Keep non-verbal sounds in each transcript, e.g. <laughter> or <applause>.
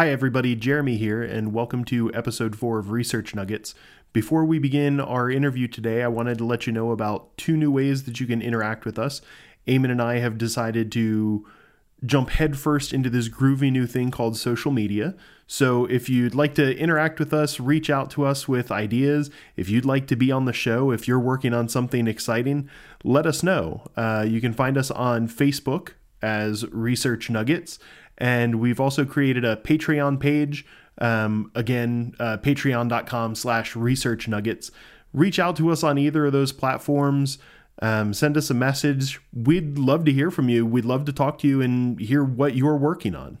Hi, everybody. Jeremy here, and welcome to episode four of Research Nuggets. Before we begin our interview today, I wanted to let you know about two new ways that you can interact with us. Eamon and I have decided to jump headfirst into this groovy new thing called social media. So if you'd like to interact with us, reach out to us with ideas. If you'd like to be on the show, if you're working on something exciting, let us know. Uh, you can find us on Facebook as Research Nuggets and we've also created a Patreon page. Um, again, uh, patreon.com slash research nuggets. Reach out to us on either of those platforms. Um, send us a message. We'd love to hear from you. We'd love to talk to you and hear what you're working on.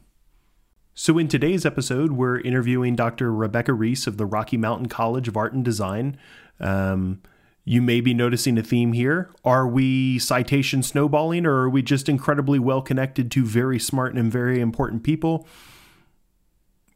So, in today's episode, we're interviewing Dr. Rebecca Reese of the Rocky Mountain College of Art and Design. Um, you may be noticing a theme here. Are we citation snowballing or are we just incredibly well connected to very smart and very important people?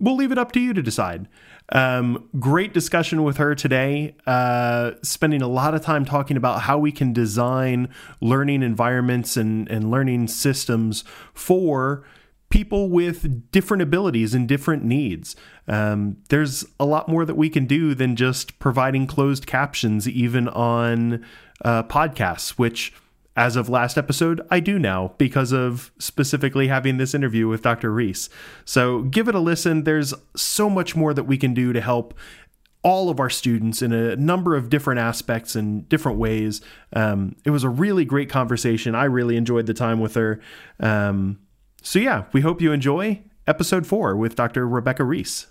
We'll leave it up to you to decide. Um, great discussion with her today, uh, spending a lot of time talking about how we can design learning environments and, and learning systems for people with different abilities and different needs. Um, there's a lot more that we can do than just providing closed captions, even on uh, podcasts, which, as of last episode, I do now because of specifically having this interview with Dr. Reese. So give it a listen. There's so much more that we can do to help all of our students in a number of different aspects and different ways. Um, it was a really great conversation. I really enjoyed the time with her. Um, so, yeah, we hope you enjoy episode four with Dr. Rebecca Reese.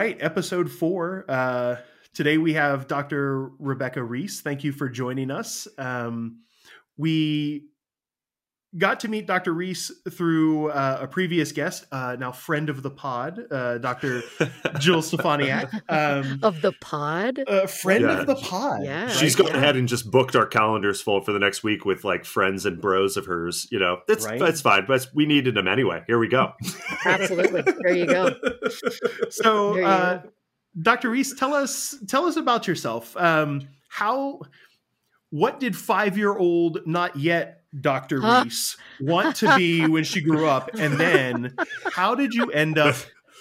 Right, episode four. Uh, today we have Dr. Rebecca Reese. Thank you for joining us. Um, we got to meet Dr. Reese through uh, a previous guest, uh, now friend of the pod, uh, Dr. <laughs> Jill Stefaniak. Um, of the pod? friend yeah. of the pod. Yeah. She's gone yeah. ahead and just booked our calendars full for the next week with like friends and bros of hers. You know, that's, right? that's fine, but we needed them anyway. Here we go. Absolutely. There you go. <laughs> So, you uh, go. Dr. Reese, tell us, tell us about yourself. Um, how, what did five year old, not yet Dr. Huh? Reese want to be when she grew up? And then how did you end up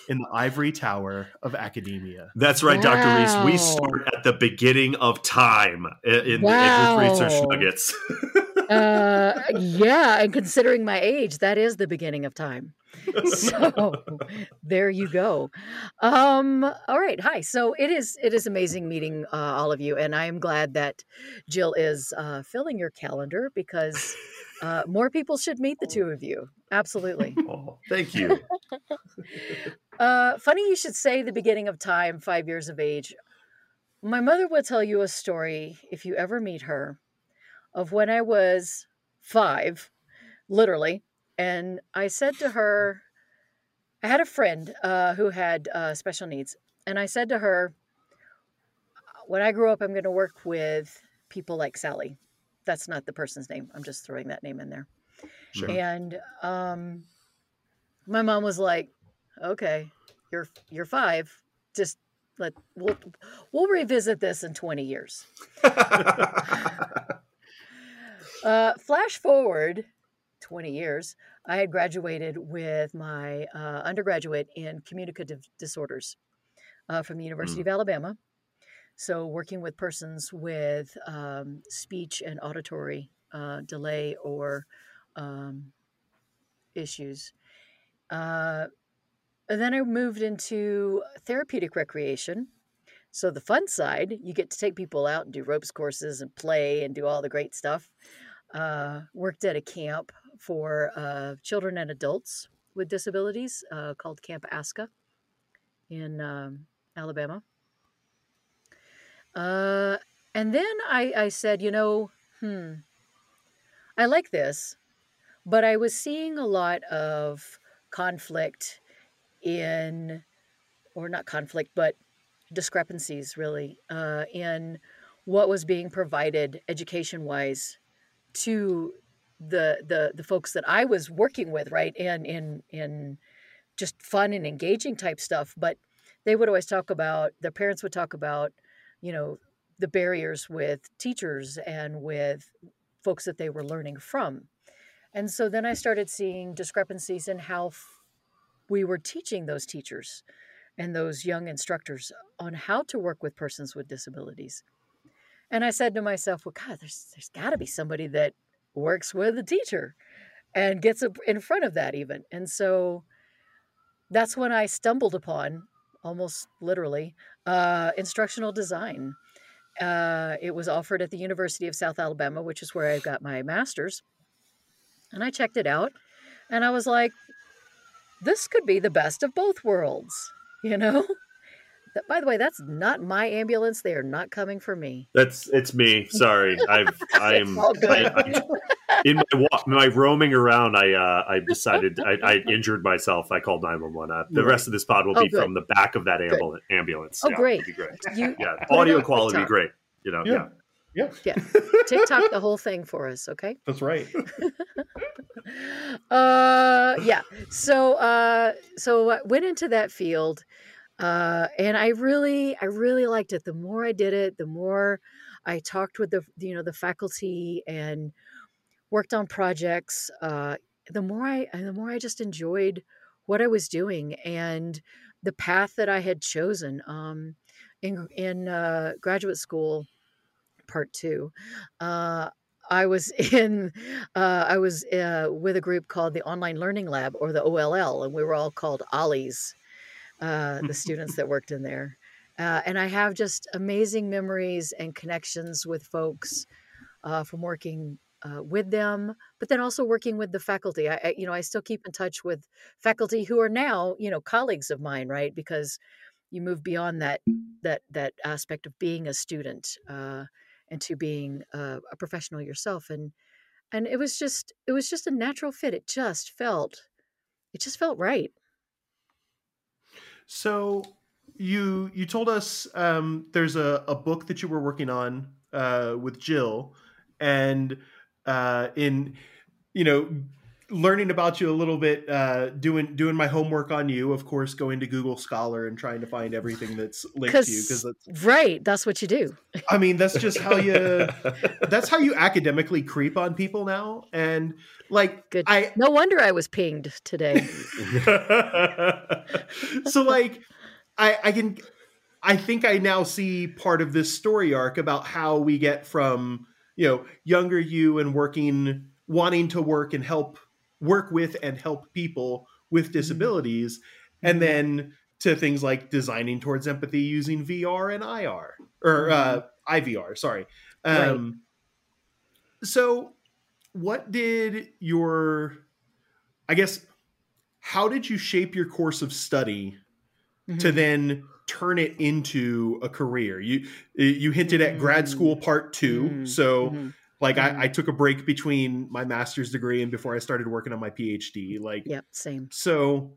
in the ivory tower of academia? That's right, wow. Dr. Reese. We start at the beginning of time in, wow. in Research Nuggets. <laughs> uh, yeah, and considering my age, that is the beginning of time. so <laughs> there you go. Um, all right. Hi. So it is it is amazing meeting uh, all of you, and I am glad that Jill is uh, filling your calendar because uh, more people should meet the two of you. Absolutely. <laughs> Oh, thank you. <laughs> uh, funny you should say the beginning of time, five years of age. My mother will tell you a story if you ever meet her of when I was five, literally and I said to her, I had a friend uh, who had uh, special needs, and I said to her, when I grow up, I'm going to work with people like Sally. That's not the person's name. I'm just throwing that name in there. Sure. And um, my mom was like, "Okay, you're you're five. Just let we'll we'll revisit this in 20 years." <laughs> <laughs> uh, flash forward 20 years, I had graduated with my uh, undergraduate in communicative disorders uh, from the University mm. of Alabama. So, working with persons with um, speech and auditory uh, delay or um, issues. Uh, and then I moved into therapeutic recreation. So, the fun side, you get to take people out and do ropes courses and play and do all the great stuff. Uh, worked at a camp for uh, children and adults with disabilities uh, called Camp ASCCA in um, Alabama. Uh, and then I, I said, you know, hmm, I like this, but I was seeing a lot of conflict in, or not conflict, but discrepancies really uh, in what was being provided education wise to the the the folks that I was working with, right, and in in just fun and engaging type stuff. But they would always talk about their parents would talk about, you know, the barriers with teachers and with folks that they were learning from. And so then I started seeing discrepancies in how f- we were teaching those teachers and those young instructors on how to work with persons with disabilities. And I said to myself, well, God, there's, there's got to be somebody that works with a teacher and gets in front of that even. And so that's when I stumbled upon, almost literally, uh, instructional design. Uh, it was offered at the University of South Alabama, which is where I got my master's. And I checked it out and I was like, this could be the best of both worlds, you know? <laughs> That, by the way, that's not my ambulance. They are not coming for me. That's it's me. Sorry, I've I'm I, I, in my my roaming around. I uh, I decided I, I injured myself. I called nine one one. Uh, the rest of this pod will oh, be good. from the back of that ambulance. ambulance. Oh, yeah, great! great. You, yeah, audio quality be great. You know, yeah. yeah. Yeah. <laughs> TikTok the whole thing for us, okay? That's right. <laughs> uh yeah. So uh so I went into that field uh, and I really, I really liked it. The more I did it, the more I talked with the, you know, the faculty and worked on projects. Uh, the more I, the more I just enjoyed what I was doing and the path that I had chosen. Um, in in uh, graduate school, part two, uh, I was <laughs> in, uh, I was uh, with a group called the Online Learning Lab or the OLL, and we were all called Ollies uh, the <laughs> students that worked in there. Uh, and I have just amazing memories and connections with folks uh, from working uh, with them, but then also working with the faculty. I, I, you know, I still keep in touch with faculty who are now, you know, colleagues of mine, right? Because you move beyond that that that aspect of being a student uh, into being a professional yourself, and and it was just it was just a natural fit. It just felt, it just felt right. So you you told us um, there's a, a book that you were working on uh, with Jill, and uh, in you know learning about you a little bit, uh, doing doing my homework on you, of course, going to Google Scholar and trying to find everything that's linked to you because that's right. That's what you do. I mean, that's just how you. <laughs> that's how you academically creep on people now, and like Good. I. No wonder I was pinged today. <laughs> <laughs> so like, I I can. I think I now see part of this story arc about how we get from you know younger you and working wanting to work and help work with and help people with mm-hmm. disabilities mm-hmm. and then to things like designing towards empathy using VR and IR or uh, mm-hmm. IVR, sorry. Um, right. So, what did your, I guess, how did you shape your course of study mm-hmm. to then turn it into a career? You you hinted at grad mm-hmm. school part 2 mm-hmm. so like mm-hmm. I, I, took a break between my master's degree and before I started working on my PhD. Like, yep, same. So,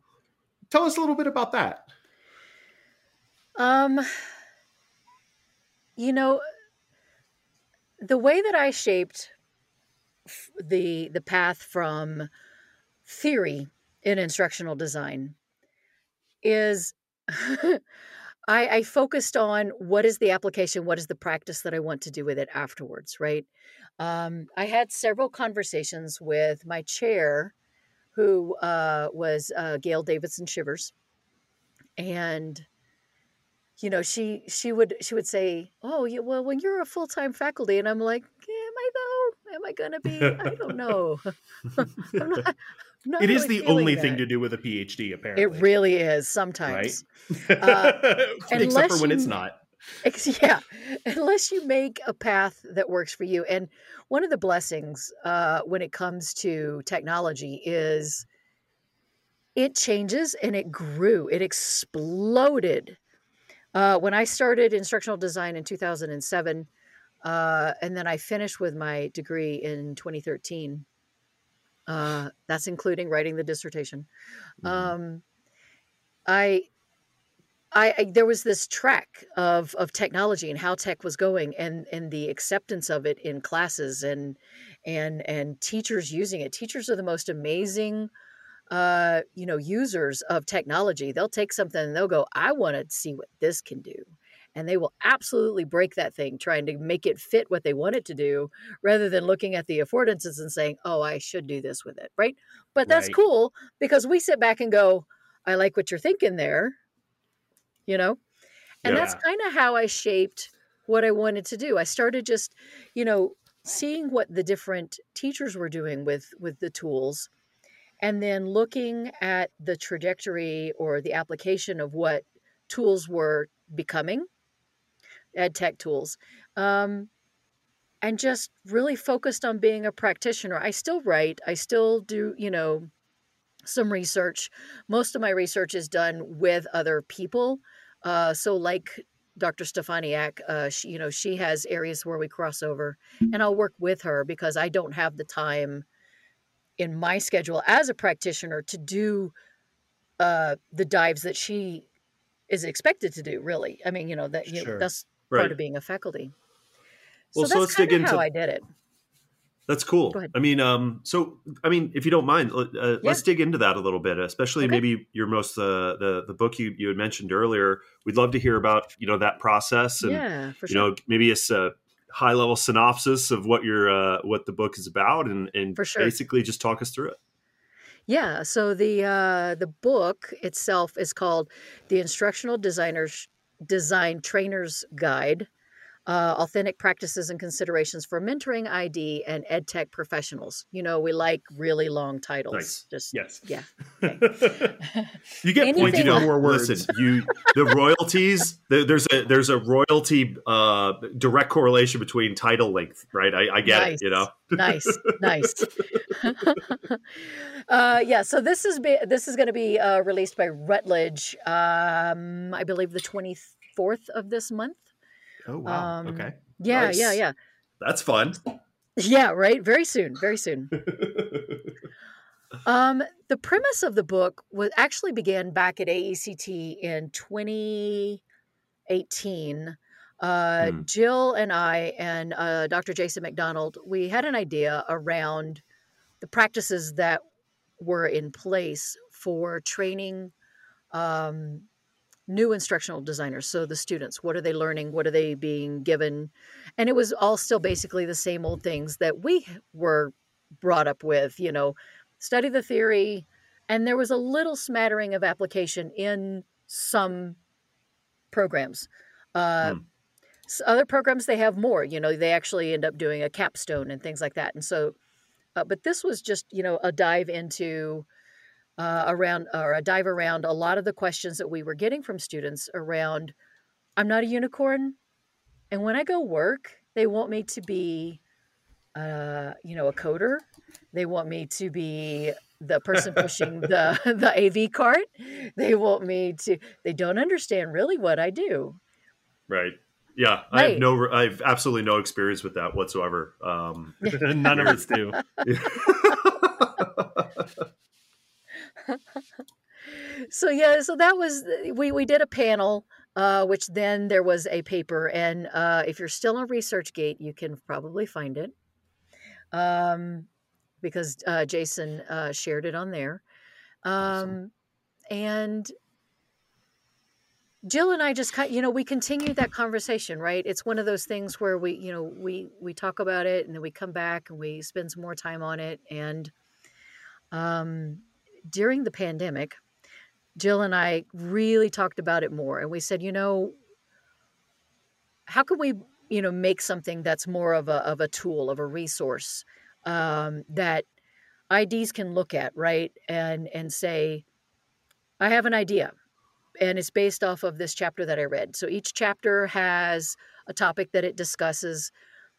tell us a little bit about that. Um, you know, the way that I shaped the the path from theory in instructional design is <laughs> I, I focused on what is the application, what is the practice that I want to do with it afterwards, right? Um, I had several conversations with my chair, who uh, was uh, Gayle Davidson Shivers, and you know she she would she would say, "Oh, yeah, well, when you're a full time faculty," and I'm like, "Am I though? Am I gonna be? I don't know." <laughs> I'm not, not it really is the only that. thing to do with a PhD, apparently. It really is sometimes, right? uh, <laughs> except for when you, it's not. Yeah, unless you make a path that works for you. And one of the blessings uh, when it comes to technology is it changes and it grew, it exploded. Uh, when I started instructional design in 2007, uh, and then I finished with my degree in 2013. Uh, that's including writing the dissertation. Mm-hmm. Um, I I, I, there was this track of of technology and how tech was going and and the acceptance of it in classes and and and teachers using it teachers are the most amazing uh you know users of technology they'll take something and they'll go i want to see what this can do and they will absolutely break that thing trying to make it fit what they want it to do rather than looking at the affordances and saying, oh, I should do this with it. Right. But that's right. cool because we sit back and go, I like what you're thinking there, you know? And yeah. that's kind of how I shaped what I wanted to do. I started just, you know, seeing what the different teachers were doing with with the tools and then looking at the trajectory or the application of what tools were becoming ed tech tools um, and just really focused on being a practitioner i still write i still do you know some research most of my research is done with other people uh, so like Dr. Stefaniak, uh, she, you know, she has areas where we cross over, and I'll work with her because I don't have the time in my schedule as a practitioner to do uh, the dives that she is expected to do. Really, I mean, you know that you know, that's right. part of being a faculty. Well, so, so let's dig into how I did it. That's cool. I mean, um, so I mean, if you don't mind, uh, yeah. let's dig into that a little bit, especially okay. maybe your most uh, the the book you, you had mentioned earlier. We'd love to hear about you know that process and yeah, you know maybe it's a high level synopsis of what your uh, what the book is about and and sure. basically just talk us through it. Yeah. So the uh, the book itself is called the Instructional Designers Design Trainer's Guide uh, authentic practices and considerations for mentoring ID and ed tech professionals. You know, we like really long titles. Nice. Just yes, yeah. Okay. <laughs> you get points. You know, more words. Listen, you the royalties. there's a there's a royalty uh, direct correlation between title length, right? I, I get nice. it. You know, nice, nice. <laughs> <laughs> uh, yeah. So this is be, this is going to be uh, released by Routledge. Um, I believe the twenty fourth of this month. Oh wow. Um, okay. Yeah, nice. yeah, yeah. That's fun. Yeah, right. Very soon. Very soon. <laughs> um, the premise of the book was actually began back at AECT in 2018. Uh, hmm. Jill and I and uh, Dr. Jason McDonald, we had an idea around the practices that were in place for training um, new instructional designers. So the students what are they learning? What are they being given? And it was all still basically the same old things that we were brought up with you know study the theory. And there was a little smattering of application in some programs. Uh, mm. other programs they have more you know they actually end up doing a capstone and things like that. And so uh, but this was just you know a dive into uh, around or a dive around a lot of the questions that we were getting from students around I'm not a unicorn. And when I go work, they want me to be, uh, you know, a coder. They want me to be the person pushing the <laughs> <laughs> the AV cart. They want me to. They don't understand really what I do. Right. Yeah, right. I have no. I have absolutely no experience with that whatsoever. Um, <laughs> None of us do. <laughs> so yeah, so that was we we did a panel, uh, which then there was a paper, and uh, if you're still on ResearchGate, you can probably find it, um, because uh, Jason uh, shared it on there, um, awesome. and Jill and I just kind, you know we continued that conversation right? It's one of those things where we you know we we talk about it and then we come back and we spend some more time on it and um during the pandemic, Jill and I really talked about it more. And we said, you know, how can we, you know, make something that's more of a, of a tool, of a resource um, that IDs can look at, right? And, and say, I have an idea and it's based off of this chapter that I read. So each chapter has a topic that it discusses.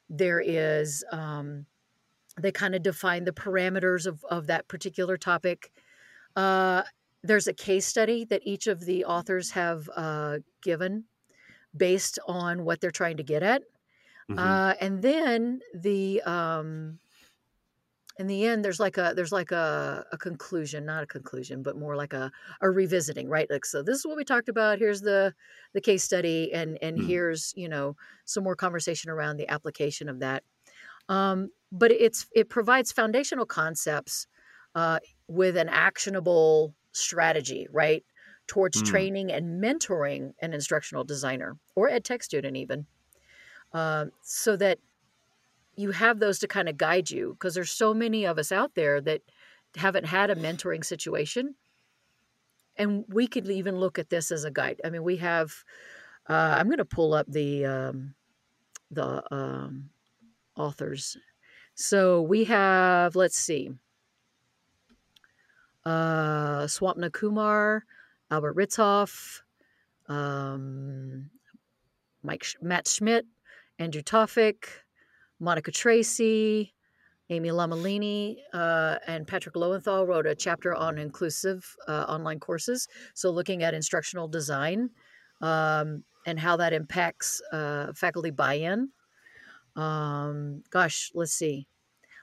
There is, um, they kind of define the parameters of, of that particular topic. Uh, there's a case study that each of the authors have uh, given based on what they're trying to get at. Mm-hmm. Uh, and then the um, in the end there's like a there's like a, a conclusion not a conclusion but more like a, a revisiting right like so this is what we talked about here's the the case study and and mm-hmm. here's you know some more conversation around the application of that um, but it's it provides foundational concepts uh, with an actionable strategy, right? towards mm. training and mentoring an instructional designer or ed tech student even uh, so that you have those to kind of guide you because there's so many of us out there that haven't had a mentoring situation and we could even look at this as a guide i mean we have uh, i'm going to pull up the um, the um, authors so we have let's see uh, swapna kumar albert Ritzhaupt, um, mike matt schmidt andrew Tawfik monica Tracey Amy Lomellini uh, and Patrick Lowenthal wrote a chapter on inclusive uh, online courses. So, looking at instructional design um, and how that impacts uh, faculty buy in. Um, gosh, let's see.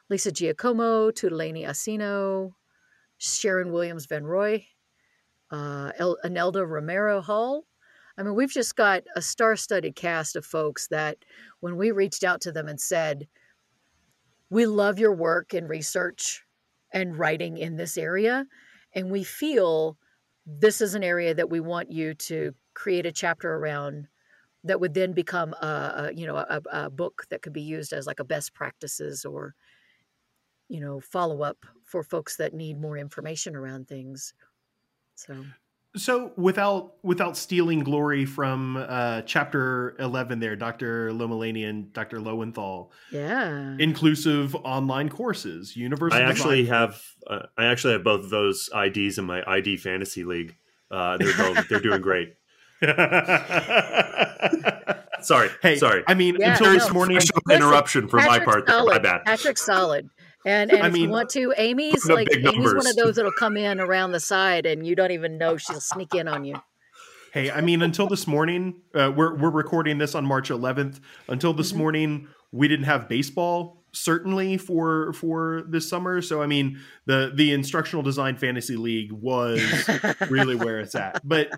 Lisa Giacumo, Tutaleni Asino, Sharon Williams Van Rooij, uh, El- Enilda Romero Hall. I mean, we've just got a star studded cast of folks that when we reached out to them and said, we love your work and research and writing in this area. And we feel this is an area that we want you to create a chapter around that would then become a, a you know a, a, book that could be used as like a best practices or you know follow up for folks that need more information around things so so without without stealing glory from uh, chapter eleven, there, Doctor Lomellini and Doctor Lowenthal, yeah, inclusive online courses, universal. I actually have uh, I actually have both of those IDs in my ID fantasy league. Uh, they're both they're doing great. <laughs> sorry, hey, sorry. I mean, yeah, until no. this morning, interruption for my part. Solid. My bad. Patrick's solid. And and I if mean, you want to, Amy's like Amy's numbers. one of those that'll come in around the side, and you don't even know she'll sneak in on you. Hey, I mean, until this morning, uh, we're we're recording this on March 11th. Until this mm-hmm. morning, we didn't have baseball certainly for for this summer. So I mean, the the instructional design fantasy league was <laughs> really where it's at. But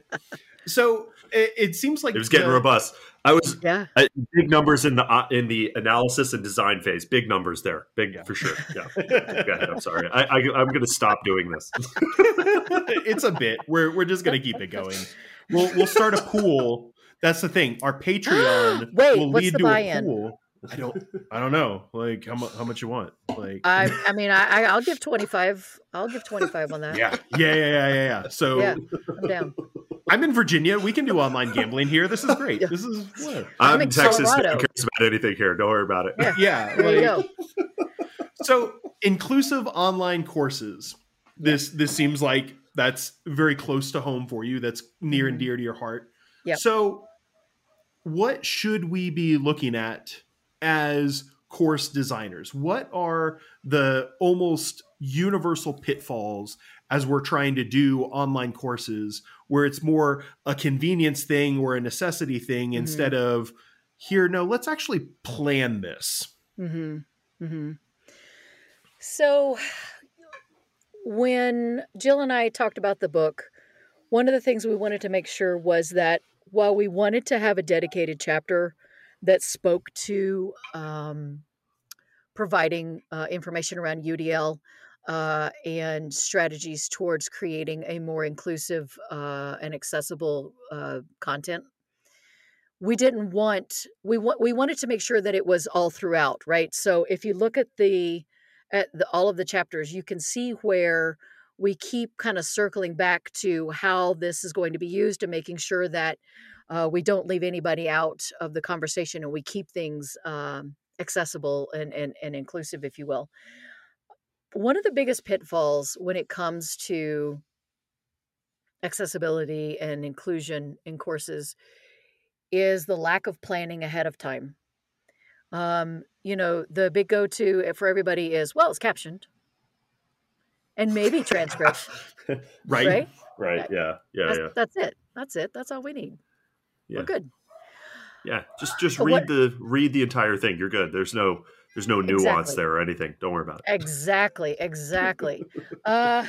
so it, it seems like it was getting the, robust. I was yeah I, big numbers in the uh, in the analysis and design phase. Big numbers there, big yeah. for sure. Yeah, <laughs> go ahead. I'm sorry. I, I am going to stop doing this. <laughs> it's a bit. We're we're just going to keep it going. We'll we'll start a pool. That's the thing. Our Patreon <gasps> Wait, will lead to buy-in? a pool. I <laughs> don't. I don't know. Like how much? How much you want? Like I. <laughs> I mean, I. I'll give twenty five. I'll give twenty five on that. Yeah. Yeah. Yeah. Yeah. Yeah. yeah. So. Yeah, I'm down. I'm in Virginia. We can do online gambling here. This is great. This is. What? I'm, I'm in Texas. Colorado. No cares about anything here. Don't worry about it. Yeah. yeah there like, you go. so inclusive online courses. This this seems like that's very close to home for you. That's near and mm-hmm. dear to your heart. Yeah. So, what should we be looking at as course designers? What are the almost universal pitfalls as we're trying to do online courses where it's more a convenience thing or a necessity thing mm-hmm. instead of here no let's actually plan this mm-hmm. Mm-hmm. so when jill and i talked about the book one of the things we wanted to make sure was that while we wanted to have a dedicated chapter that spoke to um, providing uh, information around udl uh, and strategies towards creating a more inclusive uh, and accessible uh, content. We didn't want we want we wanted to make sure that it was all throughout, right? So if you look at the at the, all of the chapters, you can see where we keep kind of circling back to how this is going to be used and making sure that uh, we don't leave anybody out of the conversation and we keep things um, accessible and, and, and inclusive, if you will one of the biggest pitfalls when it comes to accessibility and inclusion in courses is the lack of planning ahead of time. Um, you know, the big go to for everybody is, well, it's captioned and maybe transcript. <laughs> right. Right. Right. Yeah. Yeah. That's, yeah. That's it. That's it. That's all we need. Yeah. We're good. Yeah. Just, just read what, the, read the entire thing. You're good. There's no, there's no nuance exactly. there or anything. Don't worry about it. Exactly, exactly. <laughs> uh,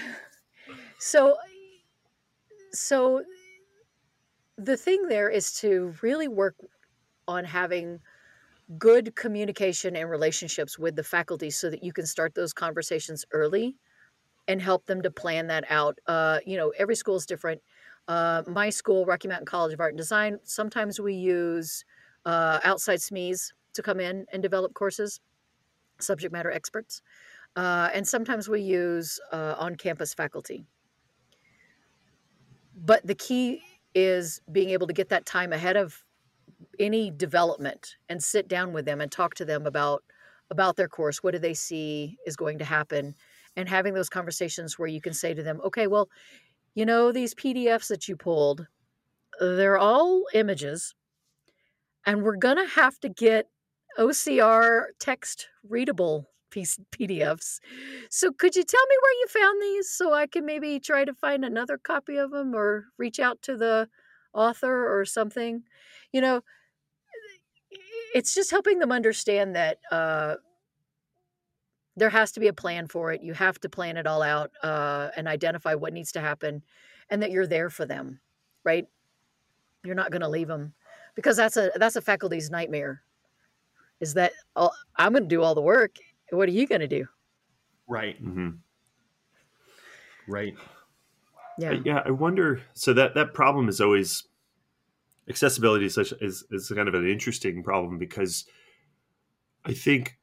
so, so the thing there is to really work on having good communication and relationships with the faculty so that you can start those conversations early and help them to plan that out. Uh, you know, every school is different. Uh, my school, Rocky Mountain College of Art and Design, sometimes we use uh, outside SMEs to come in and develop courses, subject matter experts. Uh, and sometimes we use uh, on campus faculty. But the key is being able to get that time ahead of any development and sit down with them and talk to them about about their course what do they see is going to happen and having those conversations where you can say to them okay well you know these pdfs that you pulled they're all images and we're going to have to get ocr text readable pdfs so could you tell me where you found these so i can maybe try to find another copy of them or reach out to the author or something? You know it's just helping them understand that uh, there has to be a plan for it. You have to plan it all out uh, and identify what needs to happen, and that you're there for them, right? You're not going to leave them because that's a that's a faculty's nightmare. Is that oh, I'm going to do all the work? What are you going to do? Right. Mm-hmm. Right. Yeah. yeah. I wonder. So that that problem is always accessibility is such is, is kind of an interesting problem because I think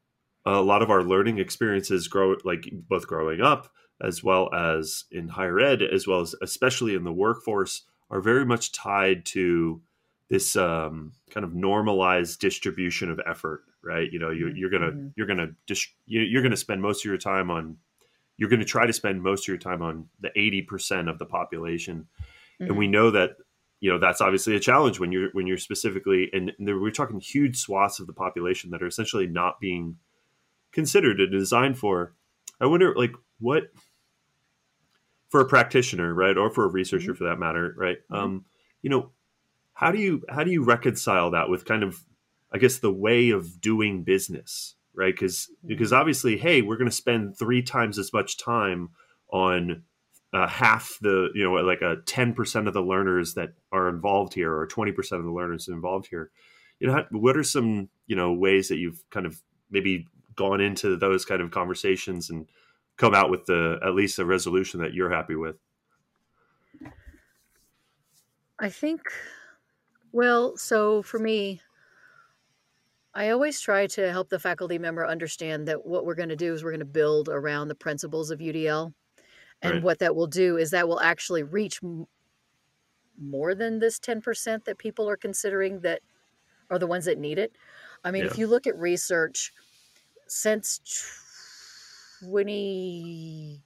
a lot of our learning experiences grow like both growing up as well as in higher ed as well as especially in the workforce are very much tied to this um, kind of normalized distribution of effort right you know you, are gonna mm-hmm. you're gonna dis- you're gonna spend most of your time on you're gonna try to spend most of your time on the 80% of the population mm-hmm. and we mm-hmm. know that you know that's obviously a challenge when you're when you're specifically and, and we're talking huge swaths of the population that are essentially not being considered and designed for i wonder like what for a practitioner right or for a researcher mm-hmm. for that matter right mm-hmm. um you know how do you how do you reconcile that with kind of i guess the way of doing business right because mm-hmm. because obviously hey we're going to spend three times as much time on uh, half the you know like a 10% of the learners that are involved here or 20% of the learners involved here you know what are some you know ways that you've kind of maybe gone into those kind of conversations and come out with the at least a resolution that you're happy with i think well so for me I always try to help the faculty member understand that what we're going to do is we're going to build around the principles of UDL. And right. what that will do is that will actually reach m- more than this 10% that people are considering that are the ones that need it. I mean, yeah. if you look at research since 20,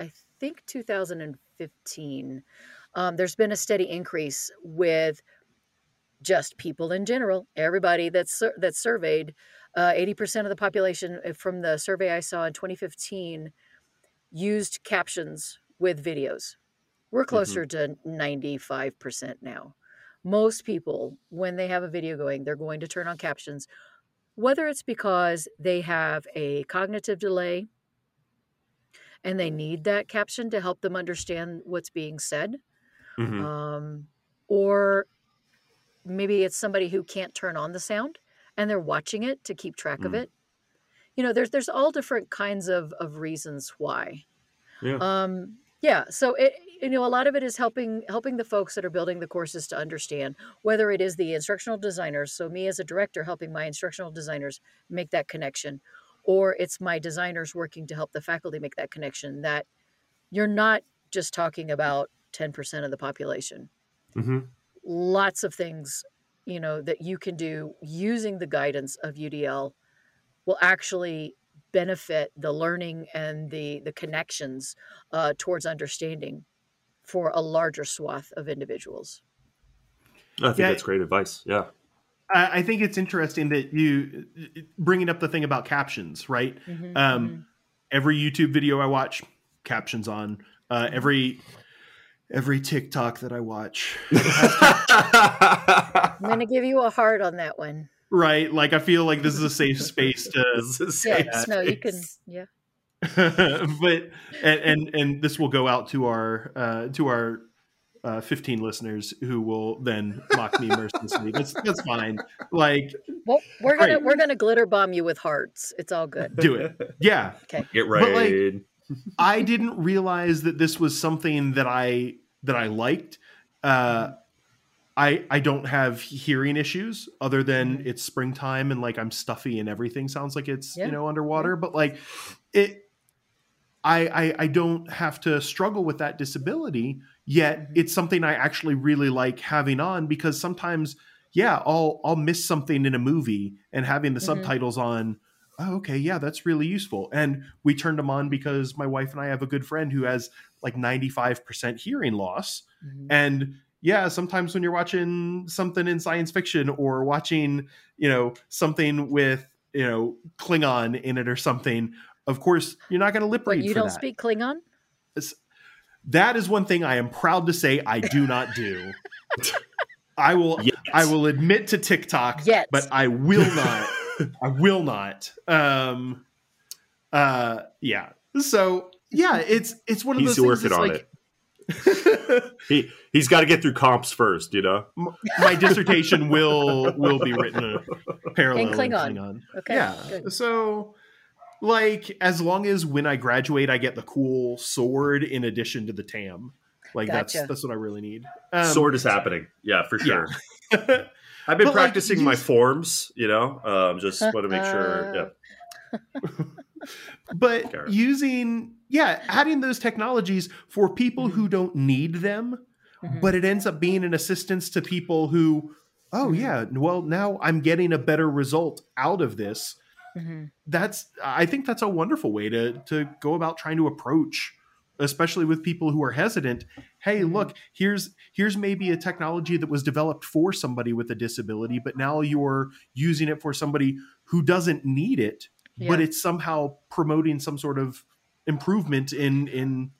I think 2015, um, there's been a steady increase with just people in general, everybody that's that's surveyed. Uh, 80% of the population uh, from the survey I saw in 2015 used captions with videos. We're mm-hmm. closer mm-hmm. to 95% now. Most people, when they have a video going, they're going to turn on captions, whether it's because they have a cognitive delay and they need that caption to help them understand what's being said, mm-hmm. um, or maybe it's somebody who can't turn on the sound and they're watching it to keep track mm. of it you know there's there's all different kinds of of reasons why yeah um yeah so it you know a lot of it is helping helping the folks that are building the courses to understand whether it is the instructional designers so me as a director helping my instructional designers make that connection or it's my designers working to help the faculty make that connection that you're not just talking about 10% of the population mm-hmm. lots of things you know that you can do using the guidance of udl will actually benefit the learning and the the connections uh, towards understanding for a larger swath of individuals. I think yeah, that's great advice. Yeah. I, I, think it's interesting that you bringing up the thing about captions, right? Mm-hmm, um, mm-hmm. Every YouTube video I watch, captions on. Uh, every every TikTok that I watch. <laughs> I'm going to give you a heart on that one right? Like I feel like this is a safe space to say yeah, No, you can. Yeah. <laughs> but and, and, and this will go out to our uh, to our uh, 15 listeners who will then mock me mercilessly. That's that's fine. Like, well, we're gonna right. we're gonna glitter bomb you with hearts. It's all good. Do it. Yeah. Okay. Get right. Like, I didn't realize that this was something that I that I liked. Uh, I I don't have hearing issues other than Mm-hmm. it's springtime and like I'm stuffy and everything sounds like it's Yeah. you know underwater. But like it, I, I I don't have to struggle with that disability yet. Mhm. It's something I actually really like having on because sometimes yeah I'll I'll miss something in a movie and having the Mhm. subtitles on. Oh, okay, yeah, that's really useful. And we turned them on because my wife and I have a good friend who has like 95% hearing loss. Mhm. And yeah, sometimes when you're watching something in science fiction or watching, you know, something with, you know, Klingon in it or something, of course, you're not going to lip But read you for don't that. speak Klingon? that is one thing I am proud to say I do not do. I will Yet. I will admit to TikTok, Yet. but I will <laughs> not. I will not. Um uh yeah. So yeah, it's it's one of He's those working things on that's it. He he's got to get through comps first, you know. My dissertation will will be written a <laughs> parallel In Klingon. Okay. Yeah. Good. So like as long as when I graduate I get the cool sword in addition to the tam. Like Gotcha. that's that's what I really need. Um, Sword is happening, yeah, for sure. yeah. <laughs> I've been But, like, practicing my use- forms, you know. Um, just want to make sure. Yeah. <laughs> but Sure. using yeah, adding those technologies for people Mm-hmm. who don't need them, Mhm. but it ends up being an assistance to people who oh Mhm. yeah, well now I'm getting a better result out of this. Mhm. that's i think that's a wonderful way to to go about trying to approach especially with people who are hesitant hey Mhm. look here's here's maybe a technology that was developed for somebody with a disability but now you're using it for somebody who doesn't need it but it's somehow promoting some sort of improvement in in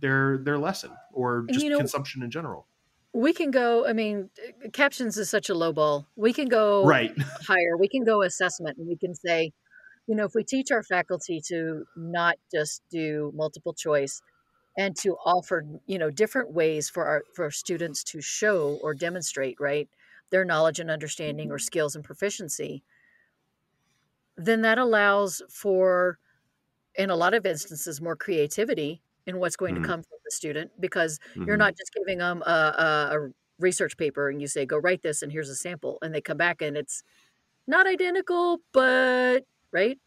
their their lesson or just you know- consumption in general We can go, I mean, captions is such a low ball. We can go right <laughs> higher. We can go assessment and we can say, you know, if we teach our faculty to not just do multiple choice and to offer, you know, different ways for our for students to show or demonstrate, right, their knowledge and understanding or mm-hmm. skills and proficiency, then that allows for in a lot of instances more creativity in what's going Mhm. to come from the student because you're Mhm. not just giving them a, a, a research paper and you say go write this and here's a sample and they come back and it's not identical but right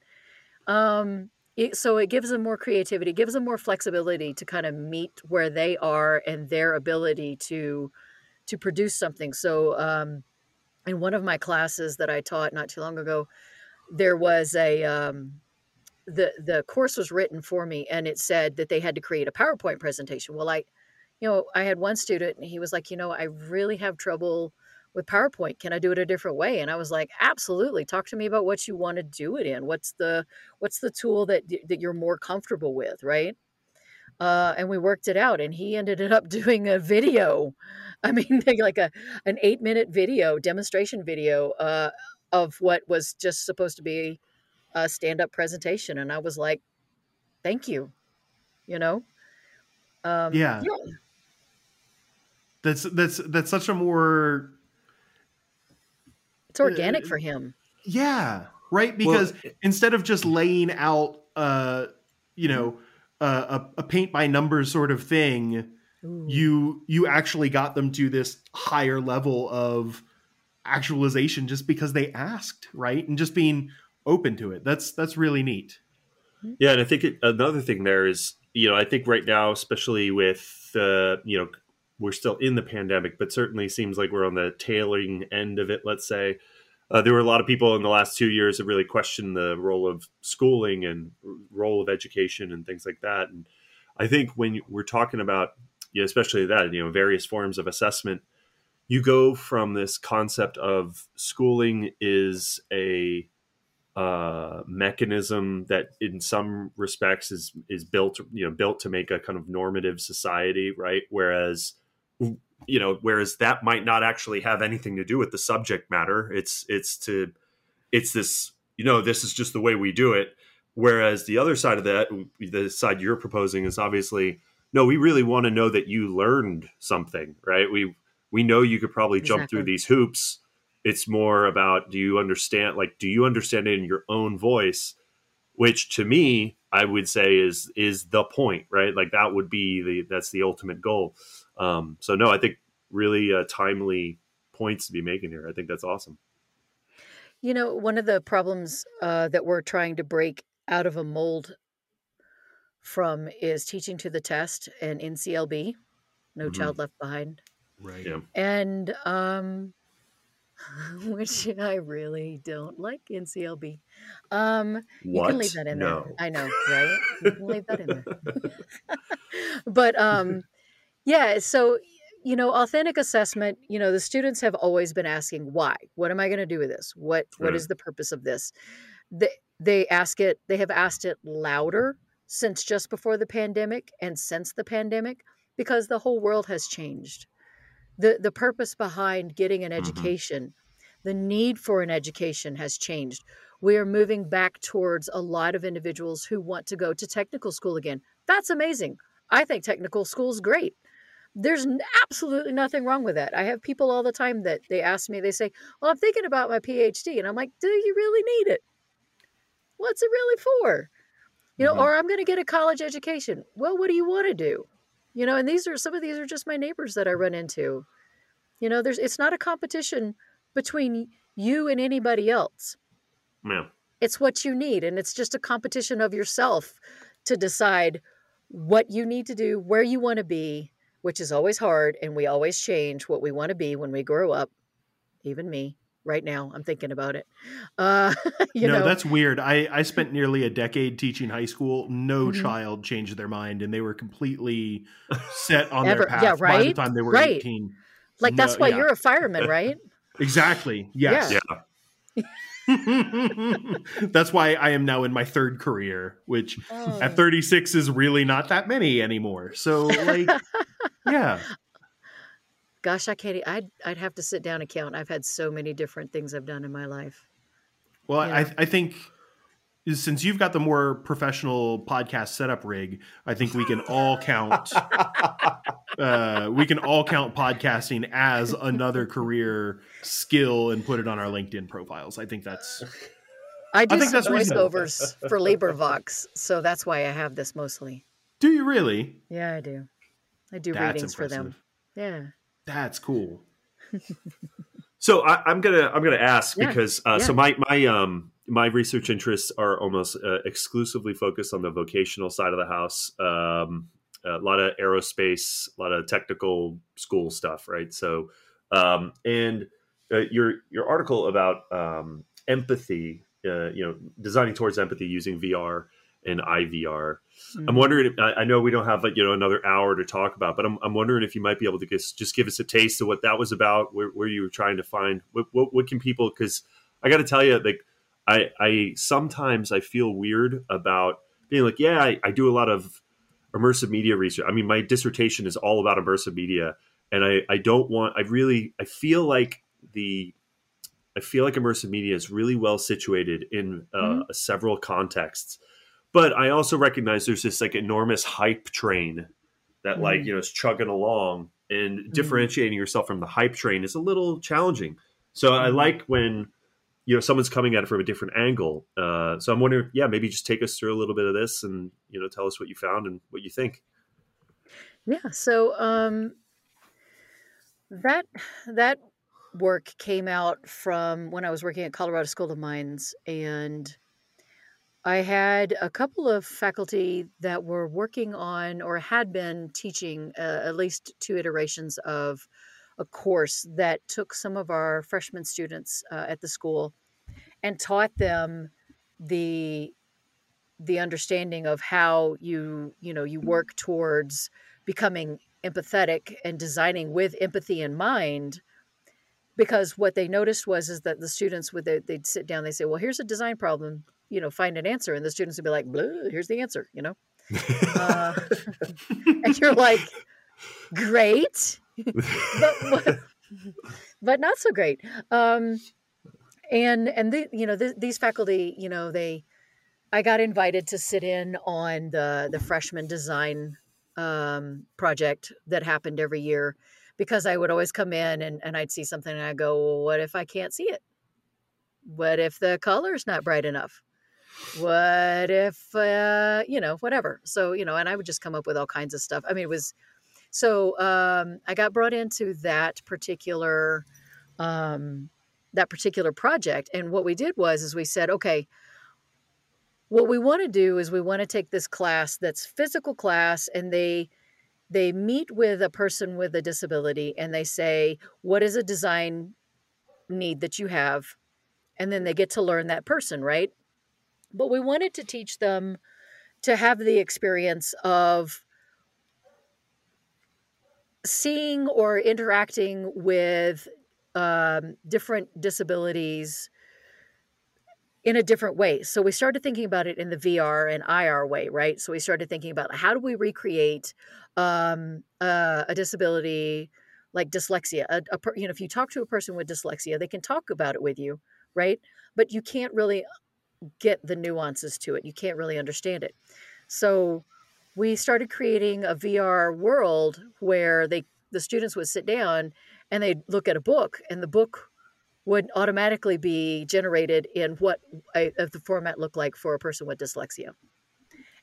um it, so it gives them more creativity gives them more flexibility to kind of meet where they are and their ability to to produce something so um in one of my classes that i taught not too long ago there was a um the the course was written for me and it said that they had to create a powerpoint presentation. Well i you know i had one student and he was like you know i really have trouble with powerpoint. Can i do it a different way? And i was like absolutely. Talk to me about what you want to do it in. What's the what's the tool that that you're more comfortable with right? Uh, and we worked it out and he ended <laughs> up doing a video. I mean <laughs> like a an eight minute video demonstration video uh, of what was just supposed to be a stand-up presentation and i was like thank you you know um, Yeah. that's that's that's such a more it's organic Uh, for him Yeah, right. Because Well, instead of just laying out, uh, you know, uh, a, a paint by numbers sort of thing, Ooh. you you actually got them to this higher level of actualization just because they asked, right, and just being open to it. That's that's really neat. Yeah, and I think it, another thing there is, you know, I think right now, especially with, uh, you know, we're still in the pandemic, but certainly seems like we're on the tailing end of it. Let's say uh, there were a lot of people in the last two years that really questioned the role of schooling and role of education and things like that. And I think when we're talking about, you know, especially that, you know, various forms of assessment, you go from this concept of schooling is a uh, mechanism that in some respects is is built you know built to make a kind of normative society right? Whereas you know whereas that might not actually have anything to do with the subject matter. It's it's to it's this you know this is just the way we do it. Whereas the other side of that the side you're proposing is obviously no we really want to know that you learned something right? We we know you could probably jump through these hoops it's more about do you understand like do you understand it in your own voice which to me I would say is is the point, right? Like that would be the that's the ultimate goal. Um, so no, I think really uh, timely points to be making here. I think that's awesome. You know, one of the problems uh, that we're trying to break out of a mold from is teaching to the test and NCLB, No Mhm. Child Left Behind, Right. Yeah. and um, <laughs> which I really don't like NCLB. Um, you can leave that in no. there. I know, right? You can leave that in there. <laughs> <laughs> but um, yeah, so you know, authentic assessment. You know, the students have always been asking, "Why? What am I going to do with this? What What Right. is the purpose of this?" They they ask it. They have asked it louder since just before the pandemic and since the pandemic because the whole world has changed. The The purpose behind getting an Mhm. education, the need for an education, has changed we are moving back towards a lot of individuals who want to go to technical school again. That's amazing. I think technical school is great. There's absolutely nothing wrong with that. I have people all the time that they ask me, they say, Well, I'm thinking about my PhD. And I'm like, Do you really need it? What's it really for? You know, Mhm. or I'm going to get a college education. Well, what do you want to do? You know, and these are some of these are just my neighbors that I run into. You know, there's it's not a competition between you and anybody else Yeah. it's what you need and it's just a competition of yourself to decide what you need to do where you want to be which is always hard and we always change what we want to be when we grow up even me right now i'm thinking about it uh <laughs> you no, know that's weird. I, I <clears throat> spent nearly a decade teaching high school. No Mhm. child changed their mind, and they were completely set on Ever- their path yeah, right? by the time they were Right. 18. like that's why yeah. you're a fireman right <laughs> Exactly. Yes. Yeah. <laughs> That's why I am now in my third career, which Oh. at 36 is really not that many anymore. So, like, yeah. Gosh i can't i'd i'd have to sit down and count i've had so many different things i've done in my life Well, Yeah. I, I think since you've got the more professional podcast setup rig, I think we can all count. <laughs> uh, we can all count podcasting as another career skill and put it on our LinkedIn profiles. I think that's i do think some that's voiceovers for librivox so that's why i have this mostly Do you really? yeah i do i do That's readings for them yeah That's cool. So I, I'm gonna I'm gonna ask Yeah, because uh, so my my um my research interests are almost uh, exclusively focused on the vocational side of the house. Um, a lot of aerospace, a lot of technical school stuff, right? So, um, and uh, your your article about um, empathy, uh, you know, designing towards empathy using VR and IVR. Mm-hmm. I'm wondering. If, I know we don't have like you know another hour to talk about, but I'm, I'm wondering if you might be able to just just give us a taste of what that was about, where, where you were trying to find what what, what can people? Because I got to tell you, like I I sometimes I feel weird about being like, yeah, I, I do a lot of immersive media research. I mean, my dissertation is all about immersive media, and I I don't want. I really I feel like the I feel like immersive media is really well situated in uh, Mhm. several contexts. But I also recognize there's this like enormous hype train that like Mhm. you know is chugging along, and differentiating yourself from the hype train is a little challenging. So I Mhm. like when you know someone's coming at it from a different angle. Uh, so I'm wondering, yeah, maybe just take us through a little bit of this, and you know, tell us what you found and what you think. Yeah, so um, that that work came out from when I was working at Colorado School of Mines, and I had a couple of faculty that were working on or had been teaching uh, at least two iterations of a course that took some of our freshman students uh, at the school and taught them the the understanding of how you you know you work towards becoming empathetic and designing with empathy in mind because what they noticed was is that the students would they, they'd sit down they say well here's a design problem you know find an answer and the students would be like here's the answer you know? Uh, <laughs> and you're like great. But, <laughs> but not so great. Um and and the, you know th- these faculty you know they i got invited to sit in on the the freshman design um, project that happened every year because i would always come in and, and i'd see something and i go well, what if i can't see it? What if the color's not bright enough what if uh, you know whatever. So you know and i would just come up with all kinds of stuff. I mean it was so um, i got brought into that particular um, that particular project and what we did was is we said okay what we want to do is we want to take this class that's physical class and they they meet with a person with a disability and they say what is a design need that you have and then they get to learn that person right but we wanted to teach them to have the experience of seeing or interacting with um, different disabilities in a different way. So we started thinking about it in the VR and IR way, right? So we started thinking about how do we recreate um, uh, a disability like dyslexia? A, a, you know, if you talk to a person with dyslexia, they can talk about it with you, right? But you can't really get the nuances to it. You can't really understand it. So we started creating a VR world where they the students would sit down and they'd look at a book and the book would automatically be generated in what a, the format looked like for a person with dyslexia.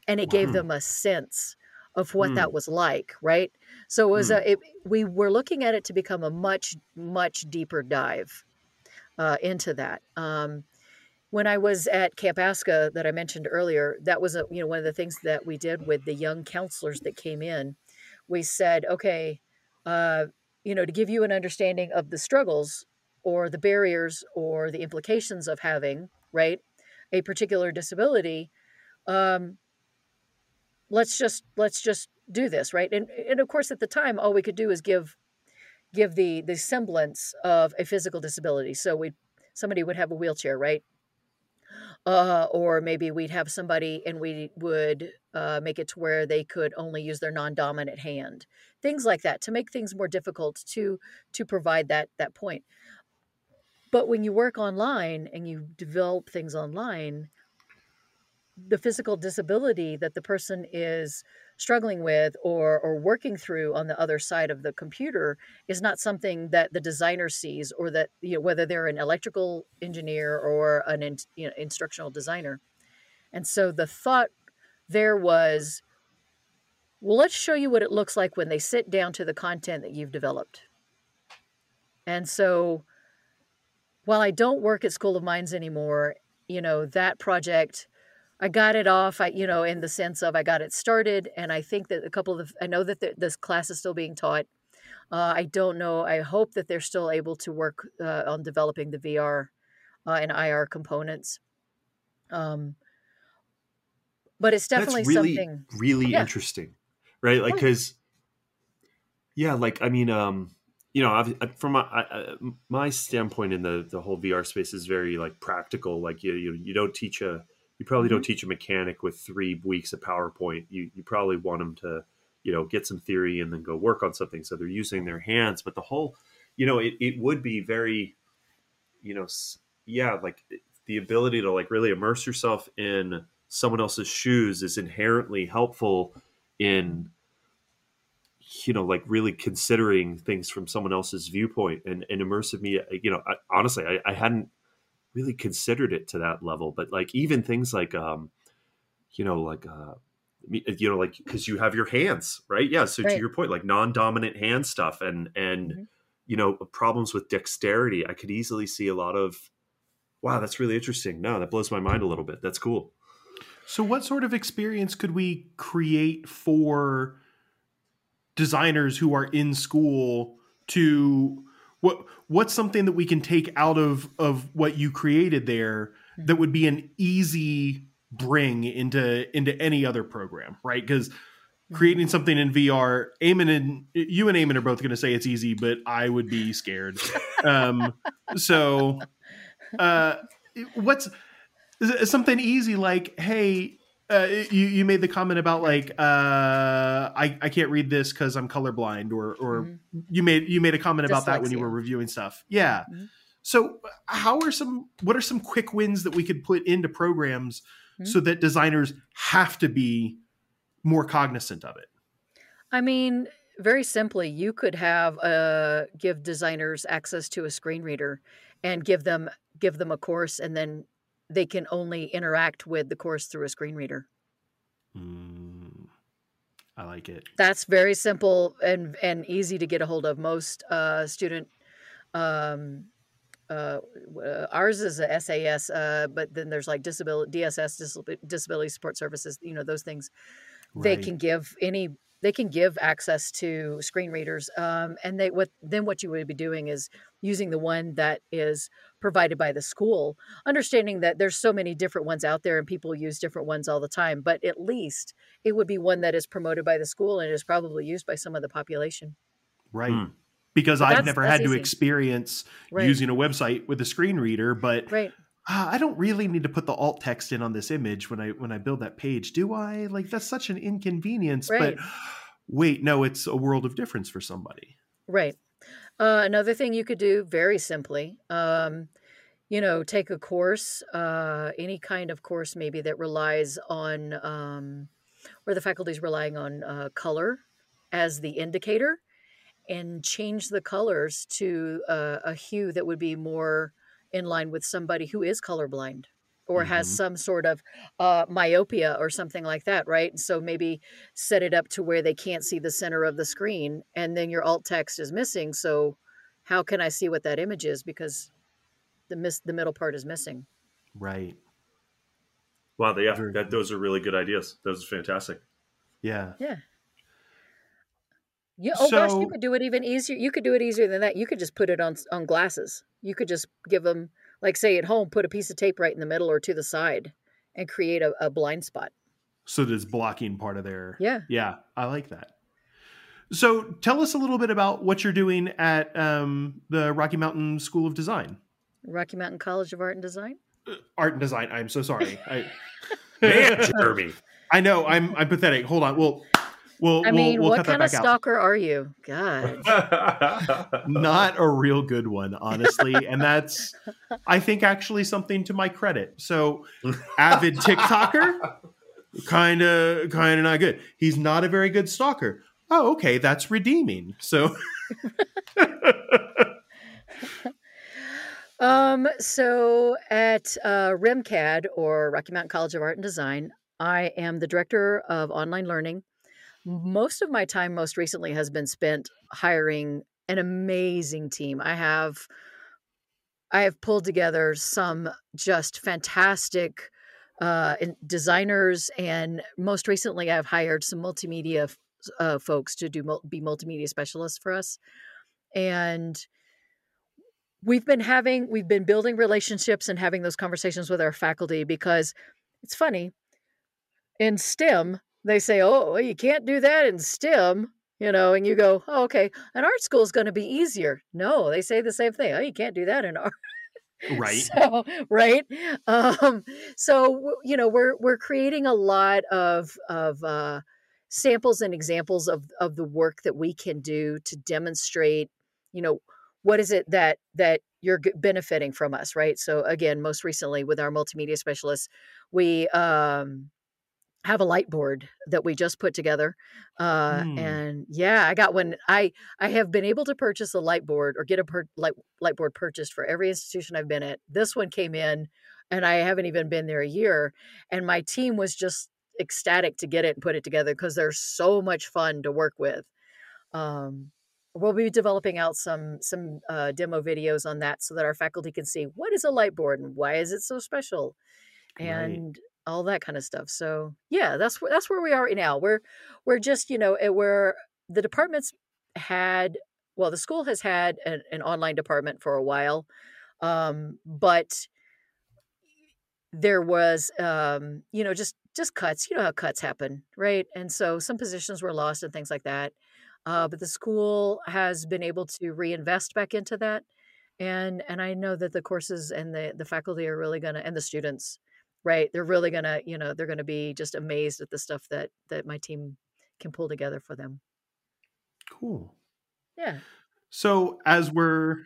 And it wow. gave them a sense of what mm. that was like, right? So it was mm. a, it, we were looking at it to become a much, much deeper dive uh, into that. Um, when I was at Camp ASCCA that I mentioned earlier, that was a, you know one of the things that we did with the young counselors that came in. We said, okay, uh, you know, to give you an understanding of the struggles or the barriers or the implications of having right a particular disability um, let's just let's just do this right? And and of course at the time all we could do is give give the the semblance of a physical disability. So we somebody would have a wheelchair right uh, or maybe we'd have somebody and we would uh, make it to where they could only use their non-dominant hand things like that to make things more difficult to to provide that that point. But when you work online and you develop things online, the physical disability that the person is struggling with or or working through on the other side of the computer is not something that the designer sees or that you know whether they're an electrical engineer or an in, you know, instructional designer. And so the thought there was well let's show you what it looks like when they sit down to the content that you've developed. And so while I don't work at School of Mines anymore, you know, that project, I got it off, I, you know, in the sense of I got it started. And I think that a couple of, I know that the, this class is still being taught. Uh, I don't know. I hope that they're still able to work uh, on developing the VR uh, and IR components. Um, but it's definitely That's really, something really yeah. interesting, right? Like, because, yeah, like I mean, um, you know, i've from my, my standpoint in the the whole VR space is very like practical. Like you you, you don't teach a you probably mm-hmm. don't teach a mechanic with three weeks of PowerPoint. You you probably want them to you know get some theory and then go work on something. So they're using their hands. But the whole you know it, it would be very you know yeah like the ability to like really immerse yourself in someone else's shoes is inherently helpful in you know like really considering things from someone else's viewpoint and, and immersive media you know I, honestly I, I, hadn't really considered it to that level but like even things like um you know like uh you know like because you have your hands right yeah so right. to your point like non-dominant hand stuff and and mm-hmm. you know problems with dexterity i could easily see a lot of wow that's really interesting no that blows my mind a little bit that's cool so what sort of experience could we create for designers who are in school to what what's something that we can take out of of what you created there that would be an easy bring into into any other program right? Because creating something in vr Eamon and you and Eamon are both going to say it's easy but i would be scared. Um so uh what's something easy like hey uh, you you made the comment about like uh, I I can't read this because I'm colorblind, or or mm-hmm. you made you made a comment about Dyslexia. that when you were reviewing stuff. Yeah. Mm-hmm. So how are some what are some quick wins that we could put into programs mm-hmm. so that designers have to be more cognizant of it? I mean, very simply, you could have uh, give designers access to a screen reader and give them give them a course and then they can only interact with the course through a screen reader. Mm, I like it. That's very simple and and easy to get a hold of. Most uh, student um, uh, uh ours is a SAS, uh, but then there's like disability DSS disability support services. You know those things. Right. They can give any they can give access to screen readers um, and they what then what you would be doing is using the one that is provided by the school understanding that there's so many different ones out there and people use different ones all the time but at least it would be one that is promoted by the school and is probably used by some of the population right hmm. because but i've never had easy. to experience right. using a website with a screen reader but right ah, I don't really need to put the alt text in on this image when I when I build that page, do I? Like that's such an inconvenience. Right. But wait, no, it's a world of difference for somebody. Right. Uh, another thing you could do very simply, um, you know, take a course, uh, any kind of course maybe that relies on, um, where the faculty is relying on uh, color as the indicator, and change the colors to uh, a hue that would be more in line with somebody who is colorblind or mm-hmm. has some sort of uh, myopia or something like that, right? So maybe set it up to where they can't see the center of the screen, and then your alt text is missing. So how can I see what that image is because the miss the middle part is missing? Right. Wow, yeah, that, those are really good ideas. Those are fantastic. Yeah. Yeah. Yeah. Oh so, gosh, you could do it even easier. You could do it easier than that. You could just put it on on glasses. You could just give them, like, say at home, put a piece of tape right in the middle or to the side, and create a, a blind spot. So that's blocking part of their. Yeah. Yeah, I like that. So tell us a little bit about what you're doing at um, the Rocky Mountain School of Design. Rocky Mountain College of Art and Design. Uh, art and Design. I'm so sorry. I, <laughs> Man, Jeremy. I know. I'm I'm pathetic. Hold on. Well, We'll, I mean, we'll, we'll what kind of stalker out. are you? God. Not a real good one, honestly. and that's, <laughs> I think, actually something to my credit. So, <laughs> avid TikToker, kind of, kind of not good. He's not a very good stalker. Oh, okay. That's redeeming. So. <laughs> um, so at uh, RMCAD or Rocky Mountain College of Art and Design, I am the director of online learning most of my time most recently has been spent hiring an amazing team. I have I have pulled together some just fantastic uh, designers, and most recently, I've hired some multimedia uh, folks to do be multimedia specialists for us, and we've been having we've been building relationships and having those conversations with our faculty because it's funny in STEM they say, oh, you can't do that in STEM, you know, and you go, oh, okay, an art school is going to be easier. No, they say the same thing. Oh, you can't do that in art. <laughs> Right. So, right. Um, so, you know, we're, we're creating a lot of, of, uh, samples and examples of, of the work that we can do to demonstrate, you know, what is it that, that you're benefiting from us. Right. So again, most recently with our multimedia specialists, we, um, have a light board that we just put together uh, mm. and yeah i got one i i have been able to purchase a light board or get a per, light, light board purchased for every institution i've been at. This one came in and i haven't even been there a year and my team was just ecstatic to get it and put it together because they're so much fun to work with. Um, we'll be developing out some some uh, demo videos on that so that our faculty can see what is a light board and why is it so special? And all that kind of stuff. So yeah, that's where that's where we are right now. We're we're just you know where the departments had well the school has had an, an online department for a while, um, but there was um, you know just just cuts. You know how cuts happen, right? And so some positions were lost and things like that. Uh, but the school has been able to reinvest back into that and and i know that the courses and the the faculty are really to and the students right they're really gonna you know they're gonna be just amazed at the stuff that that my team can pull together for them. Cool. Yeah. So as we're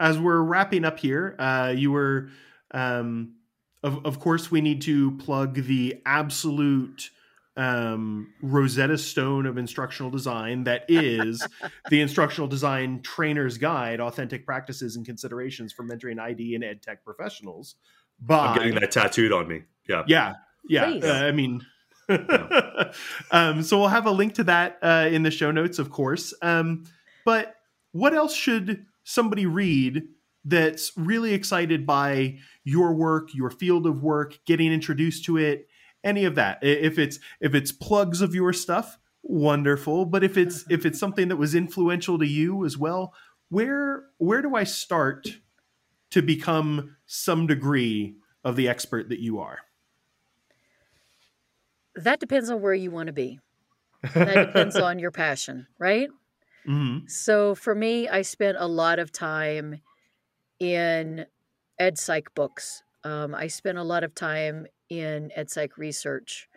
as we're wrapping up here uh you were um of, of course we need to plug the absolute um, Rosetta Stone of instructional design that is <laughs> the instructional design trainer's guide, authentic practices and considerations for mentoring ID and ed tech professionals by. I'm getting that tattooed on me. Yeah. Yeah. Yeah. Uh, I mean, <laughs> um, so we'll have a link to that uh, in the show notes, of course. Um, but what else should somebody read that's really excited by your work, your field of work, getting introduced to it, any of that? If it's if it's plugs of your stuff, wonderful. But if it's if it's something that was influential to you as well, where where do I start to become some degree of the expert that you are? That depends on where you want to be. That depends <laughs> on your passion, right? hmm So for me, I spent a lot of time in ed psych books. Um, I spent a lot of time in ed psych research.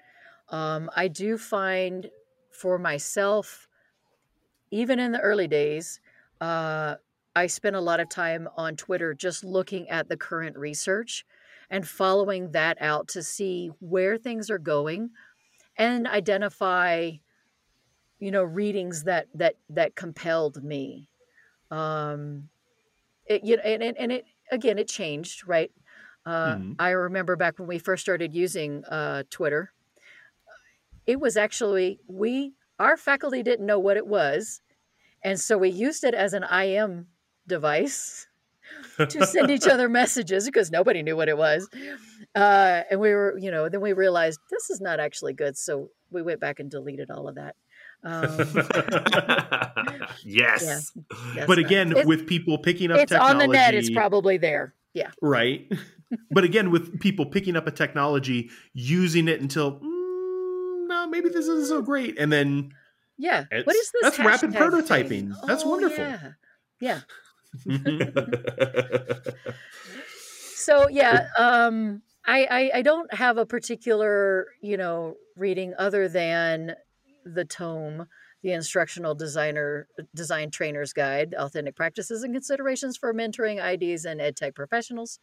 Um, I do find for myself, even in the early days, uh, I spent a lot of time on Twitter just looking at the current research and following that out to see where things are going and identify you know readings that that that compelled me um it you know and, and, and it again it changed right uh Mhm. i remember back when we first started using uh twitter it was actually we our faculty didn't know what it was and so we used it as an im device <laughs> to send each other messages because nobody knew what it was. Uh, and we were, you know, then we realized this is not actually good. So we went back and deleted all of that. Um, <laughs> yes. yes, but again, it's, with people picking up it's on technology, the net. It's probably there. Yeah. right. <laughs> but again, with people picking up a technology, using it until mm, no, maybe this isn't so great, and then Yeah. What is this? that's rapid prototyping. thing? That's Oh, wonderful. Yeah. Yeah. So yeah, um, I, I I don't have a particular you know reading other than the tome, the instructional designer design trainer's guide, authentic practices and considerations for mentoring IDs and ed tech professionals.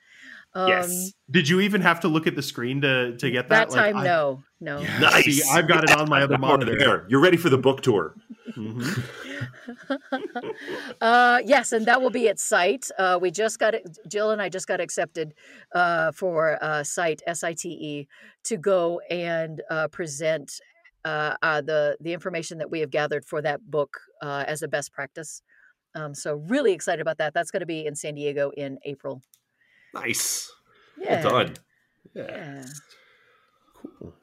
Um, yes. Did you even have to look at the screen to to get that? That time, I- no, no. Yeah, Nice. See, I've got it on my other <laughs> monitor. there. You're ready for the book tour. Mhm. <laughs> uh, yes, and that will be at SITE. Uh, we just got it. Jill and I just got accepted uh, for uh, SITE S I T E to go and uh, present uh, uh, the the information that we have gathered for that book uh, as a best practice. Um, so really excited about that. That's going to be in San Diego in April. Nice. Yeah. Well done. Yeah. Cool.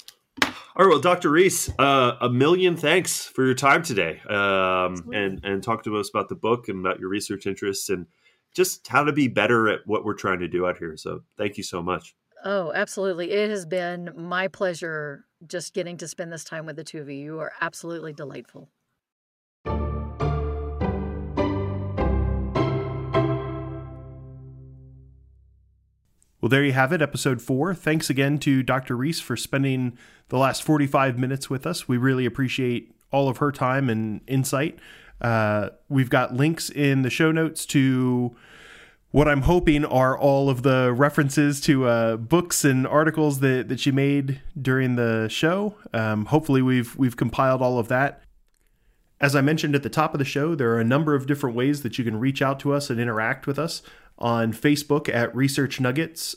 All right, well, Dr. Reese, uh, a million thanks for your time today, um, and and talk to us about the book and about your research interests and just how to be better at what we're trying to do out here. So, thank you so much. Oh, absolutely. It has been my pleasure just getting to spend this time with the two of you. You are absolutely delightful. Well, there you have it, episode four. Thanks again to Dr. Reese for spending the last 45 minutes with us. We really appreciate all of her time and insight. Uh, we've got links in the show notes to what I'm hoping are all of the references to uh, books and articles that, that she made during the show. Um, hopefully, we've we've compiled all of that. As I mentioned at the top of the show, there are a number of different ways that you can reach out to us and interact with us on Facebook at Research Nuggets,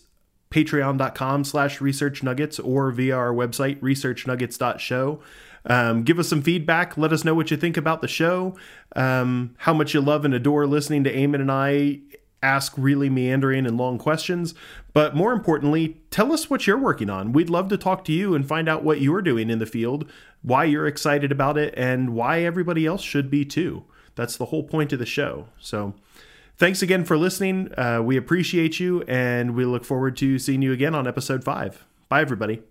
patreon.com slash research nuggets, or via our website, researchnuggets.show. Um, give us some feedback. Let us know what you think about the show, um, how much you love and adore listening to Eamon and I ask really meandering and long questions. But more importantly, tell us what you're working on. We'd love to talk to you and find out what you're doing in the field, why you're excited about it, and why everybody else should be too. That's the whole point of the show. So, thanks again for listening. Uh, we appreciate you, and we look forward to seeing you again on episode five. Bye, everybody.